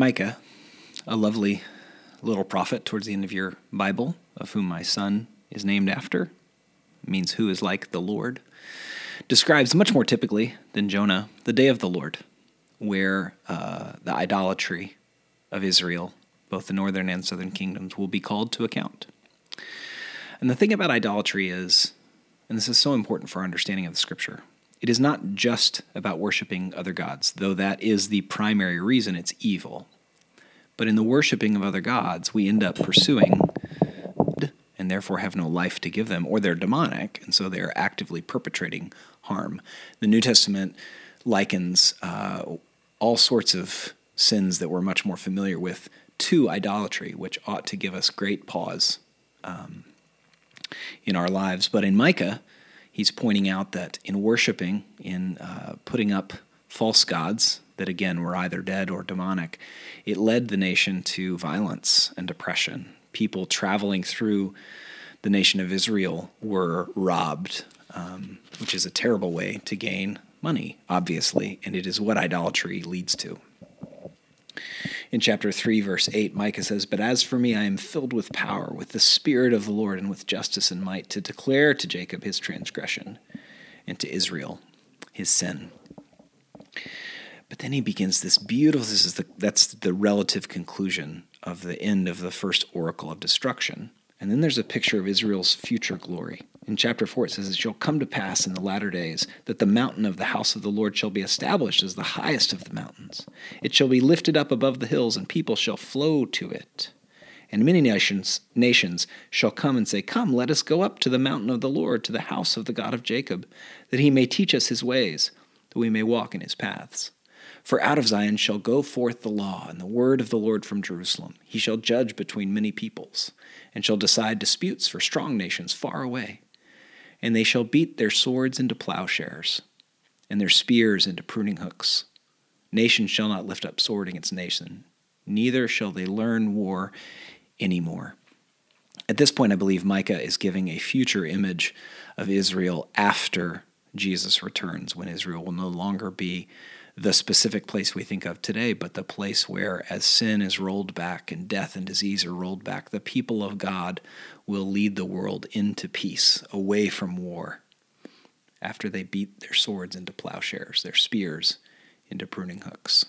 Micah, a lovely little prophet towards the end of your Bible, of whom my son is named after, means who is like the Lord, describes much more typically than Jonah the day of the Lord, where uh, the idolatry of Israel, both the northern and southern kingdoms, will be called to account. And the thing about idolatry is, and this is so important for our understanding of the scripture, it is not just about worshiping other gods, though that is the primary reason it's evil. But in the worshiping of other gods, we end up pursuing and therefore have no life to give them, or they're demonic, and so they're actively perpetrating harm. The New Testament likens uh, all sorts of sins that we're much more familiar with to idolatry, which ought to give us great pause um, in our lives. But in Micah, he's pointing out that in worshiping, in uh, putting up false gods that again were either dead or demonic, it led the nation to violence and oppression people traveling through the nation of Israel were robbed, um, which is a terrible way to gain money, obviously, and it is what idolatry leads to. In chapter 3, verse 8, Micah says, But as for me, I am filled with power, with the Spirit of the Lord, and with justice and might, to declare to Jacob his transgression, and to Israel his sin. But then he begins this beautiful, this is the, that's the relative conclusion of the end of the first oracle of destruction. And then there's a picture of Israel's future glory. In chapter 4, it says, It shall come to pass in the latter days that the mountain of the house of the Lord shall be established as the highest of the mountains. It shall be lifted up above the hills, and people shall flow to it. And many nations, nations shall come and say, Come, let us go up to the mountain of the Lord, to the house of the God of Jacob, that he may teach us his ways, that we may walk in his paths. For out of Zion shall go forth the law and the word of the Lord from Jerusalem. He shall judge between many peoples, and shall decide disputes for strong nations far away. And they shall beat their swords into plowshares, and their spears into pruning hooks. Nation shall not lift up sword against nation, neither shall they learn war any more. At this point, I believe Micah is giving a future image of Israel after Jesus returns, when Israel will no longer be the specific place we think of today, but the place where, as sin is rolled back and death and disease are rolled back, the people of God will lead the world into peace, away from war, after they beat their swords into plowshares, their spears into pruning hooks.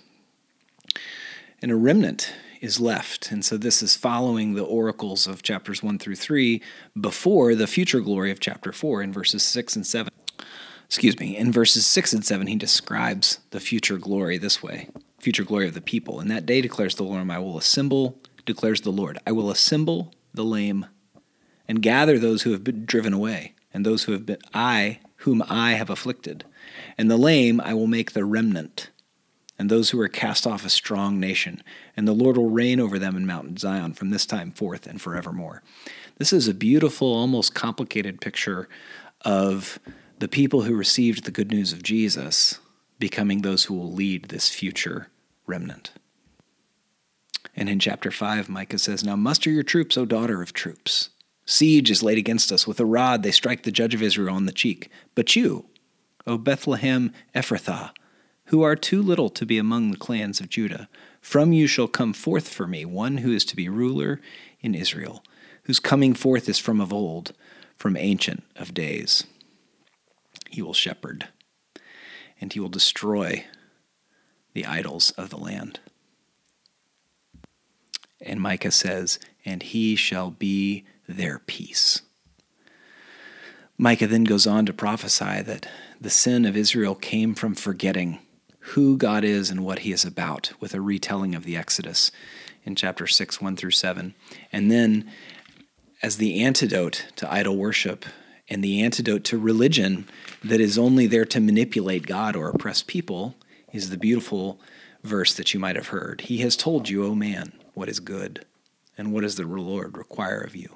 And a remnant is left. And so this is following the oracles of chapters 1 through 3 before the future glory of chapter 4 in verses 6 and 7 excuse me, in verses 6 and 7, he describes the future glory this way future glory of the people. And that day declares the Lord, I will assemble, declares the Lord, I will assemble the lame and gather those who have been driven away, and those who have been, I, whom I have afflicted. And the lame I will make the remnant, and those who are cast off a strong nation. And the Lord will reign over them in Mount Zion from this time forth and forevermore. This is a beautiful, almost complicated picture of the people who received the good news of Jesus becoming those who will lead this future remnant. And in chapter 5, Micah says, Now muster your troops, O daughter of troops. Siege is laid against us. With a rod they strike the judge of Israel on the cheek. But you, O Bethlehem Ephrathah, who are too little to be among the clans of Judah, from you shall come forth for me one who is to be ruler in Israel, whose coming forth is from of old, from ancient of days he will shepherd, and he will destroy the idols of the land. And Micah says, And he shall be their peace. Micah then goes on to prophesy that the sin of Israel came from forgetting who God is and what he is about, with a retelling of the Exodus in chapter 6, 1 through 7. And then, as the antidote to idol worship, and the antidote to religion that is only there to manipulate God or oppress people is the beautiful verse that you might have heard. He has told you, O man, what is good, and what does the Lord require of you,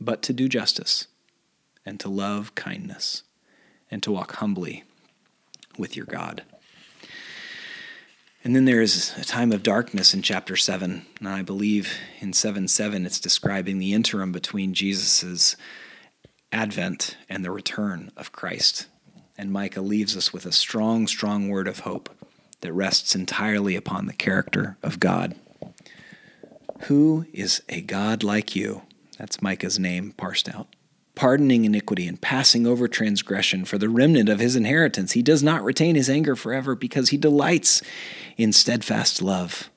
but to do justice, and to love kindness, and to walk humbly with your God. And then there is a time of darkness in chapter 7. And I believe in 7 7, it's describing the interim between Jesus' Advent and the return of Christ. And Micah leaves us with a strong, strong word of hope that rests entirely upon the character of God. Who is a God like you? That's Micah's name parsed out. Pardoning iniquity and passing over transgression for the remnant of his inheritance. He does not retain his anger forever because he delights in steadfast love.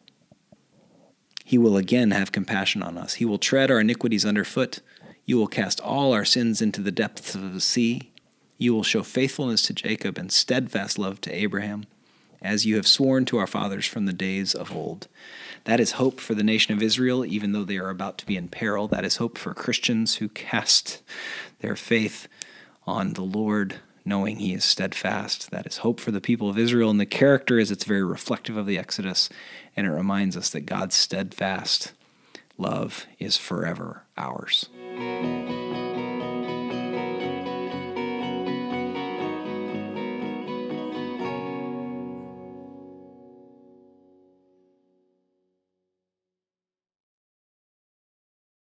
He will again have compassion on us. He will tread our iniquities underfoot. You will cast all our sins into the depths of the sea. You will show faithfulness to Jacob and steadfast love to Abraham, as you have sworn to our fathers from the days of old. That is hope for the nation of Israel, even though they are about to be in peril. That is hope for Christians who cast their faith on the Lord, knowing He is steadfast. That is hope for the people of Israel. And the character is it's very reflective of the Exodus, and it reminds us that God's steadfast love is forever ours. Música